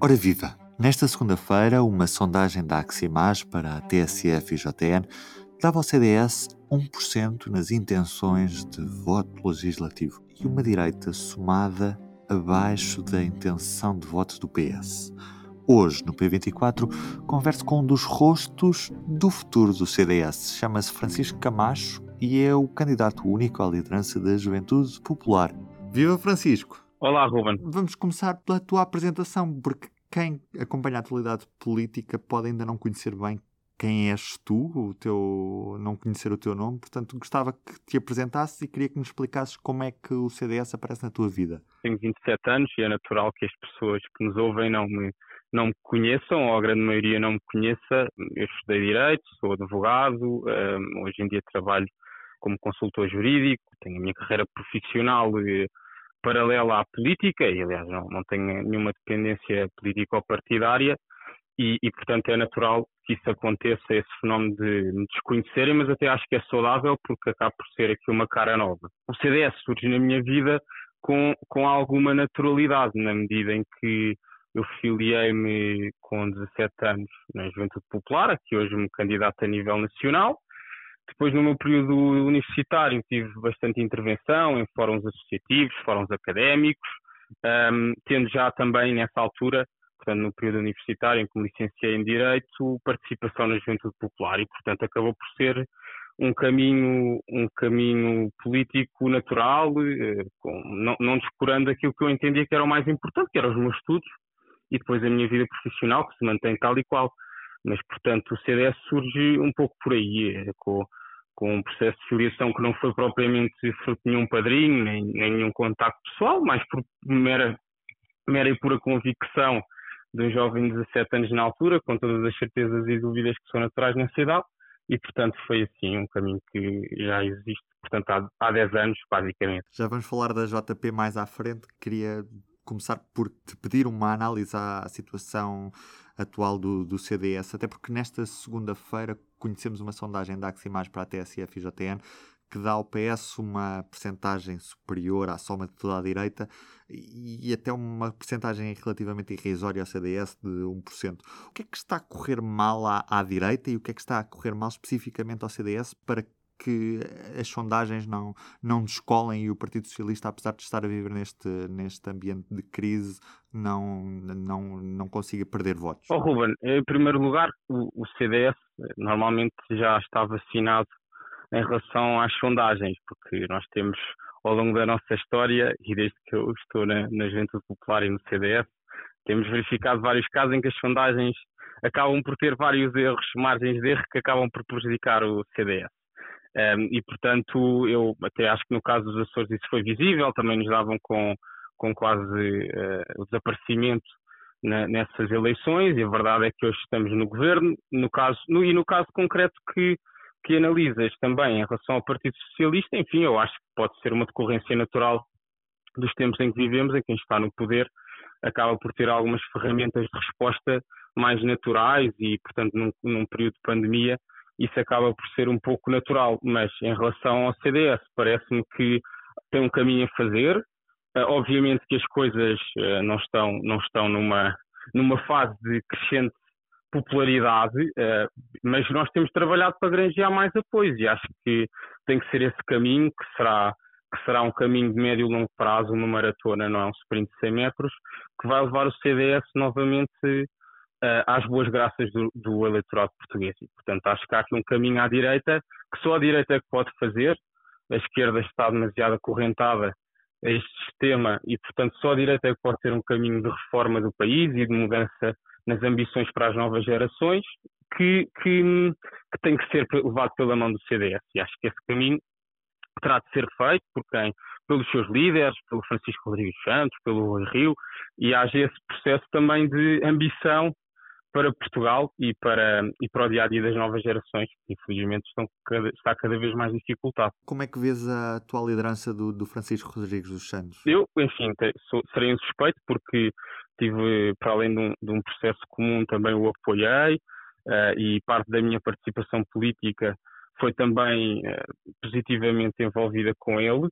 Ora viva! Nesta segunda-feira, uma sondagem da Aximage para a TSF e JN dava ao CDS 1% nas intenções de voto legislativo e uma direita somada abaixo da intenção de voto do PS. Hoje, no P24, converso com um dos rostos do futuro do CDS. Chama-se Francisco Camacho e é o candidato único à liderança da Juventude Popular. Viva Francisco! Olá, Ruben. Vamos começar pela tua apresentação, porque quem acompanha a atualidade política pode ainda não conhecer bem quem és tu, o teu, não conhecer o teu nome, portanto gostava que te apresentasses e queria que nos explicasses como é que o CDS aparece na tua vida. Tenho 27 anos e é natural que as pessoas que nos ouvem não me, não me conheçam, ou a grande maioria não me conheça. Eu estudei Direito, sou advogado, um, hoje em dia trabalho como consultor jurídico, tenho a minha carreira profissional eh, paralela à política, e aliás não, não tenho nenhuma dependência política ou partidária, e, e, portanto é natural que isso aconteça, esse fenómeno de me desconhecerem, mas até acho que é saudável porque acaba por ser aqui uma cara nova. O CDS surge na minha vida com, com alguma naturalidade, na medida em que eu filiei-me com 17 anos na Juventude Popular, que hoje me candidato a nível nacional, depois, no meu período universitário, tive bastante intervenção em fóruns associativos, fóruns académicos, um, tendo já também nessa altura, portanto, no período universitário em que me licenciei em Direito, participação na Juventude Popular e, portanto, acabou por ser um caminho, um caminho político natural, eh, com, não, não descurando aquilo que eu entendia que era o mais importante, que eram os meus estudos e depois a minha vida profissional, que se mantém tal e qual. Mas, portanto, o CDS surge um pouco por aí, eh, com, com um processo de filiação que não foi propriamente fruto de nenhum padrinho, nem, nem nenhum contacto pessoal, mas por mera, mera e pura convicção de um jovem de 17 anos na altura, com todas as certezas e dúvidas que são naturais na cidade, e portanto foi assim um caminho que já existe, portanto há, há 10 anos, basicamente. Já vamos falar da JP mais à frente, queria começar por te pedir uma análise à situação atual do, do CDS, até porque nesta segunda-feira conhecemos uma sondagem da Aximage para a TSF e JTN que dá ao PS uma percentagem superior à soma de toda a direita e até uma percentagem relativamente irrisória ao CDS de 1%. O que é que está a correr mal à, à direita e o que é que está a correr mal especificamente ao CDS para que as sondagens não, não descolem e o Partido Socialista, apesar de estar a viver neste, neste ambiente de crise, não, não, não consiga perder votos? Oh, Ruben, em primeiro lugar, o, o CDS normalmente já está vacinado em relação às sondagens, porque nós temos ao longo da nossa história, e desde que eu estou na, na Juventude Popular e no CDS, temos verificado vários casos em que as sondagens acabam por ter vários erros, margens de erro que acabam por prejudicar o CDS. Um, e, portanto, eu até acho que no caso dos Açores isso foi visível, também nos davam com, com quase uh, o desaparecimento na, nessas eleições, e a verdade é que hoje estamos no governo, no caso, no, e no caso concreto que, que analisas também em relação ao Partido Socialista, enfim, eu acho que pode ser uma decorrência natural dos tempos em que vivemos, em quem está no poder acaba por ter algumas ferramentas de resposta mais naturais e, portanto, num, num período de pandemia, isso acaba por ser um pouco natural, mas em relação ao CDS, parece-me que tem um caminho a fazer. Uh, obviamente que as coisas uh, não estão, não estão numa, numa fase de crescente popularidade, uh, mas nós temos trabalhado para granjear mais apoios e acho que tem que ser esse caminho, que será, que será um caminho de médio e longo prazo, uma maratona, não é um sprint de 100 metros, que vai levar o CDS novamente uh, às boas graças do, do, eleitorado português. E, portanto, acho que há aqui um caminho à direita que só a direita é que pode fazer. A esquerda está demasiado acorrentada a este sistema e, portanto, só a direita é que pode ter um caminho de reforma do país e de mudança nas ambições para as novas gerações que, que, que tem que ser levado pela mão do CDS. E acho que esse caminho terá de ser feito por quem? Pelos seus líderes, pelo Francisco Rodrigues Santos, pelo Rui Rio, e haja esse processo também de ambição para Portugal e para, e para o dia a dia das novas gerações, que infelizmente estão cada, está cada vez mais dificultado. Como é que vês a atual liderança do, do Francisco Rodrigues dos Santos? Eu, enfim, sou, serei insuspeito porque tive, para além de um, de um processo comum, também o apoiei uh, e parte da minha participação política foi também uh, positivamente envolvida com ele.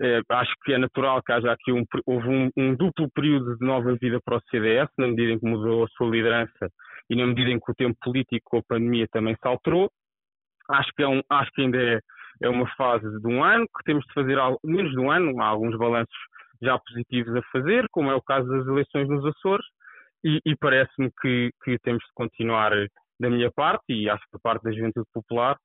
É, acho que é natural que haja aqui um, houve um, um, duplo período de nova vida para o CDS, na medida em que mudou a sua liderança e na medida em que o tempo político com a pandemia também se alterou. Acho que, é um, acho que ainda é, é uma fase de um ano, que temos de fazer algo, menos de um ano, há alguns balanços já positivos a fazer, como é o caso das eleições nos Açores, e, e parece-me que, que temos de continuar da minha parte, e acho que da parte da Juventude Popular,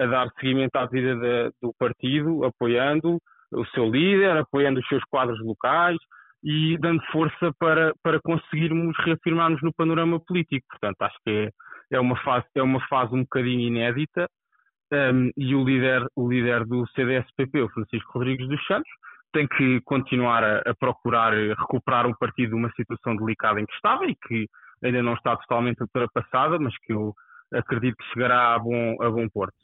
a dar seguimento à vida de, do partido, apoiando o seu líder, apoiando os seus quadros locais e dando força para, para conseguirmos reafirmarmos no panorama político. Portanto, acho que é, é, uma, fase, é uma fase um bocadinho inédita um, e o líder, o líder do CDS-PP, o Francisco Rodrigues dos Santos, tem que continuar a, a, procurar recuperar o partido de uma situação delicada em que estava e que ainda não está totalmente ultrapassada, mas que eu acredito que chegará a bom, a bom porto.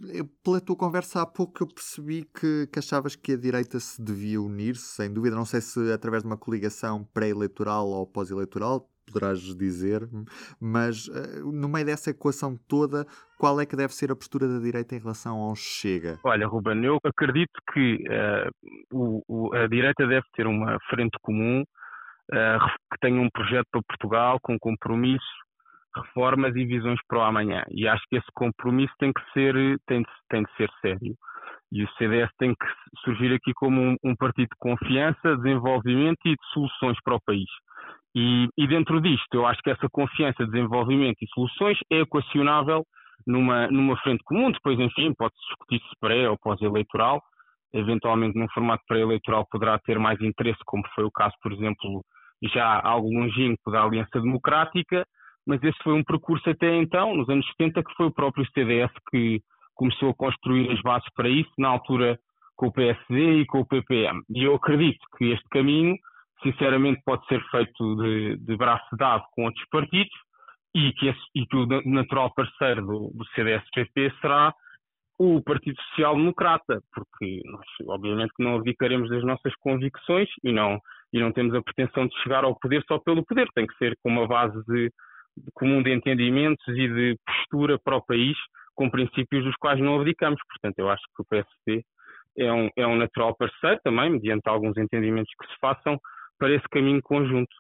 Pela tua conversa há pouco eu percebi que, que achavas que a direita se devia unir-se, sem dúvida. Não sei se através de uma coligação pré-eleitoral ou pós-eleitoral, poderás dizer, mas uh, no meio dessa equação toda, qual é que deve ser a postura da direita em relação ao Chega? Olha, Ruben, eu acredito que uh, o, o, a direita deve ter uma frente comum uh, que tenha um projeto para Portugal com compromisso reformas e visões para o amanhã. E acho que esse compromisso tem que ser, tem de, tem de ser sério. E o CDS tem que surgir aqui como um, um partido de confiança, desenvolvimento e de soluções para o país. E, e, dentro disto, eu acho que essa confiança, desenvolvimento e soluções é equacionável numa, numa frente comum. Depois, enfim, pode-se discutir se pré ou pós-eleitoral. Eventualmente, num formato pré-eleitoral, poderá ter mais interesse, como foi o caso, por exemplo, já algo longínquo da Aliança Democrática mas esse foi um percurso até então, nos anos 70, que foi o próprio CDS que começou a construir as bases para isso, na altura com o PSD e com o PPM. E eu acredito que este caminho, sinceramente, pode ser feito de, de braço dado com outros partidos e que, esse, e que o natural parceiro do, do CDS-PP será o Partido Social Democrata, porque nós, obviamente, não abdicaremos das nossas convicções e não, e não temos a pretensão de chegar ao poder só pelo poder, tem que ser com uma base de comum de entendimentos e de postura para o país com princípios dos quais não abdicamos. Portanto, eu acho que o PSD é um, é um natural parceiro também, mediante alguns entendimentos que se façam, para esse caminho conjunto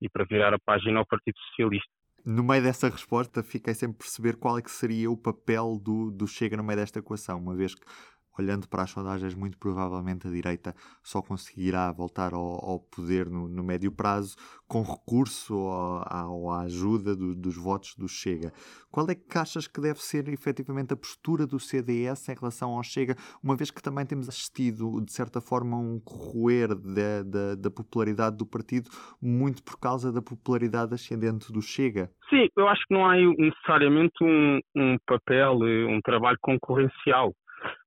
e para virar a página ao Partido Socialista. No meio dessa resposta, fiquei sem perceber qual é que seria o papel do, do Chega no meio desta equação, uma vez que olhando para as sondagens, muito provavelmente a direita só conseguirá voltar ao, ao poder no, no, médio prazo com recurso à, à ajuda do, dos votos do Chega. Qual é que achas que deve ser efetivamente a postura do CDS em relação ao Chega, uma vez que também temos assistido, de certa forma, um corroer da, da, da popularidade do partido, muito por causa da popularidade ascendente do Chega? Sim, eu acho que não há necessariamente um, um papel, um trabalho concorrencial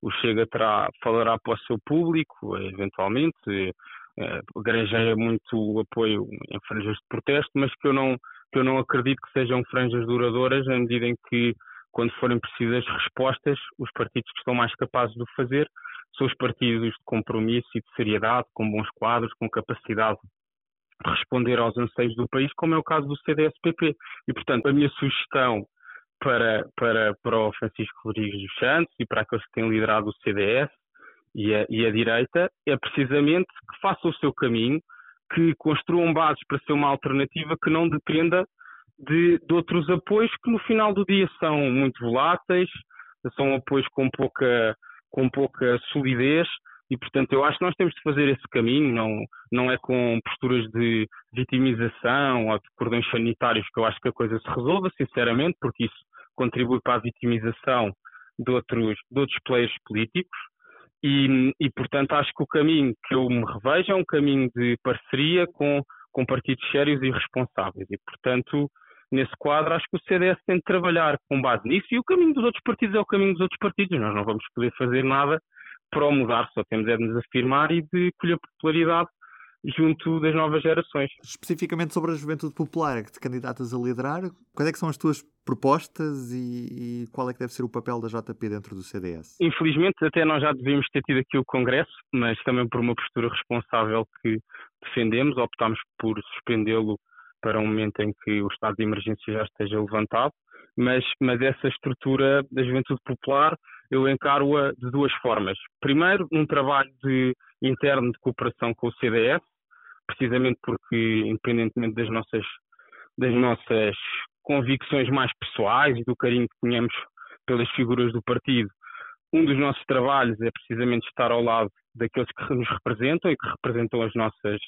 o Chega terá, falará para o seu público, eventualmente, eh, granjeia muito apoio em franjas de protesto, mas que eu não que eu não acredito que sejam franjas duradouras, na medida em que, quando forem precisas respostas, os partidos que estão mais capazes de o fazer são os partidos de compromisso e de seriedade, com bons quadros, com capacidade de responder aos anseios do país, como é o caso do CDS-PP. E, portanto, a minha sugestão para, para, para o Francisco Rodrigues dos Santos e para aqueles que têm liderado o CDS e a, e a direita é precisamente que façam o seu caminho, que construam bases para ser uma alternativa que não dependa de, de outros apoios que no final do dia são muito voláteis, são apoios com pouca, com pouca solidez e, portanto, eu acho que nós temos de fazer esse caminho, não, não é com posturas de vitimização ou de cordões sanitários que eu acho que a coisa se resolva, sinceramente, porque isso contribui para a vitimização de outros, de outros players políticos. E, e, portanto, acho que o caminho que eu me revejo é um caminho de parceria com, com partidos sérios e responsáveis. E, portanto, nesse quadro, acho que o CDS tem de trabalhar com base nisso e o caminho dos outros partidos é o caminho dos outros partidos. Nós não vamos poder fazer nada para o mudar, só temos é de nos afirmar e de colher popularidade junto das novas gerações. Especificamente sobre a juventude popular que te candidatas a liderar, quais é que são as tuas propostas e, e, qual é que deve ser o papel da JP dentro do CDS? Infelizmente, até nós já devíamos ter tido aqui o Congresso, mas também por uma postura responsável que defendemos, optámos por suspendê-lo para um momento em que o estado de emergência já esteja levantado, mas, mas essa estrutura da juventude popular eu encaro-a de duas formas. Primeiro, num trabalho de, interno de cooperação com o CDS, precisamente porque, independentemente das nossas, das nossas convicções mais pessoais e do carinho que tínhamos pelas figuras do partido, um dos nossos trabalhos é precisamente estar ao lado daqueles que nos representam e que representam as nossas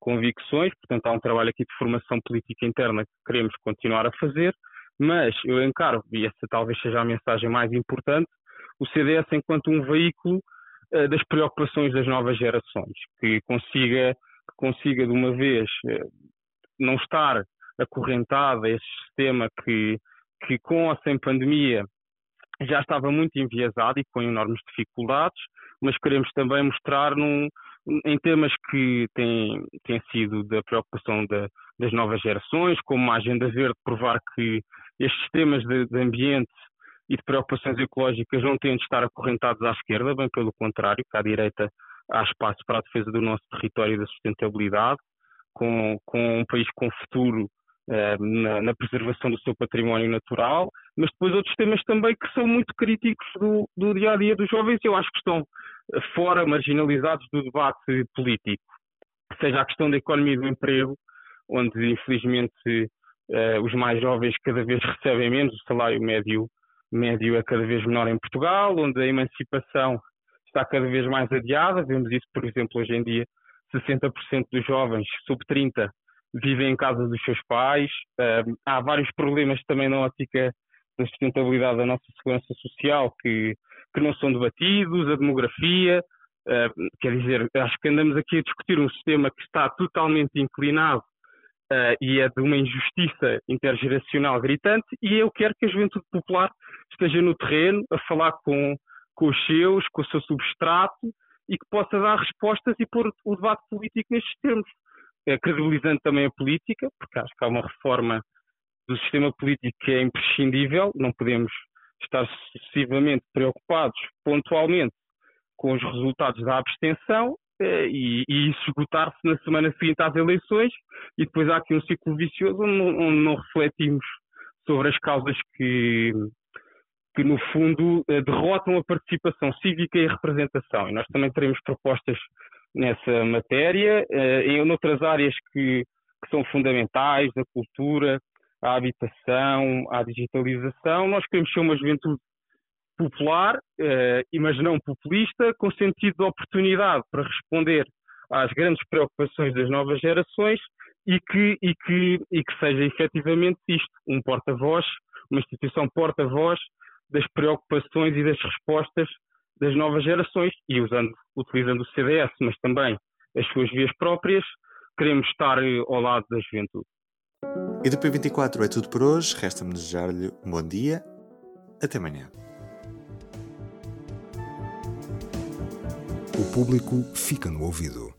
convicções. Portanto, há um trabalho aqui de formação política interna que queremos continuar a fazer, mas eu encaro, e essa talvez seja a mensagem mais importante, o CDS enquanto um veículo uh, das preocupações das novas gerações, que consiga, que consiga de uma vez uh, não estar acorrentada a esse sistema que, que com ou sem pandemia já estava muito enviesado e com enormes dificuldades, mas queremos também mostrar num, em temas que têm, têm sido da preocupação da, das novas gerações, como a Agenda Verde, provar que estes temas de, de, ambiente e de preocupações ecológicas não têm de estar acorrentados à esquerda, bem pelo contrário, que à direita há espaço para a defesa do nosso território e da sustentabilidade, com, com um país com futuro eh, na, na, preservação do seu património natural, mas depois outros temas também que são muito críticos do, do dia a dia dos jovens e eu acho que estão fora, marginalizados do debate político. Seja a questão da economia e do emprego, onde infelizmente eh, os mais jovens cada vez recebem menos, o salário médio, médio é cada vez menor em Portugal, onde a emancipação está cada vez mais adiada. Vemos isso, por exemplo, hoje em dia, 60% dos jovens sub 30 vivem em casa dos seus pais. Há vários problemas também na ótica da sustentabilidade da nossa segurança social que, que não são debatidos, a demografia. Quer dizer, acho que andamos aqui a discutir um sistema que está totalmente inclinado uh, e é de uma injustiça intergeracional gritante. E eu quero que a juventude popular esteja no terreno a falar com, com os seus, com o seu substrato e que possa dar respostas e pôr o debate político nestes termos é, credibilizando também a política, porque acho que há uma reforma do sistema político que é imprescindível, não podemos estar sucessivamente preocupados pontualmente com os resultados da abstenção eh, e, e esgotar-se na semana seguinte às eleições e depois há aqui um ciclo vicioso onde onde não refletimos sobre as causas que, que no fundo eh, derrotam a participação cívica e a representação. E nós também teremos propostas nessa matéria, uh, em outras áreas que, que são fundamentais, a cultura, a habitação, a digitalização. Nós queremos ser uma juventude popular, uh, mas não populista, com sentido de oportunidade para responder às grandes preocupações das novas gerações e que, e que, e que seja efetivamente isto, um porta-voz, uma instituição porta-voz das preocupações e das respostas das novas gerações e usando, utilizando o CDS, mas também as suas vias próprias, queremos estar eh, ao lado da juventude. E do P24 é tudo por hoje. Resta-me desejar-lhe um bom dia. Até amanhã. O público fica no ouvido.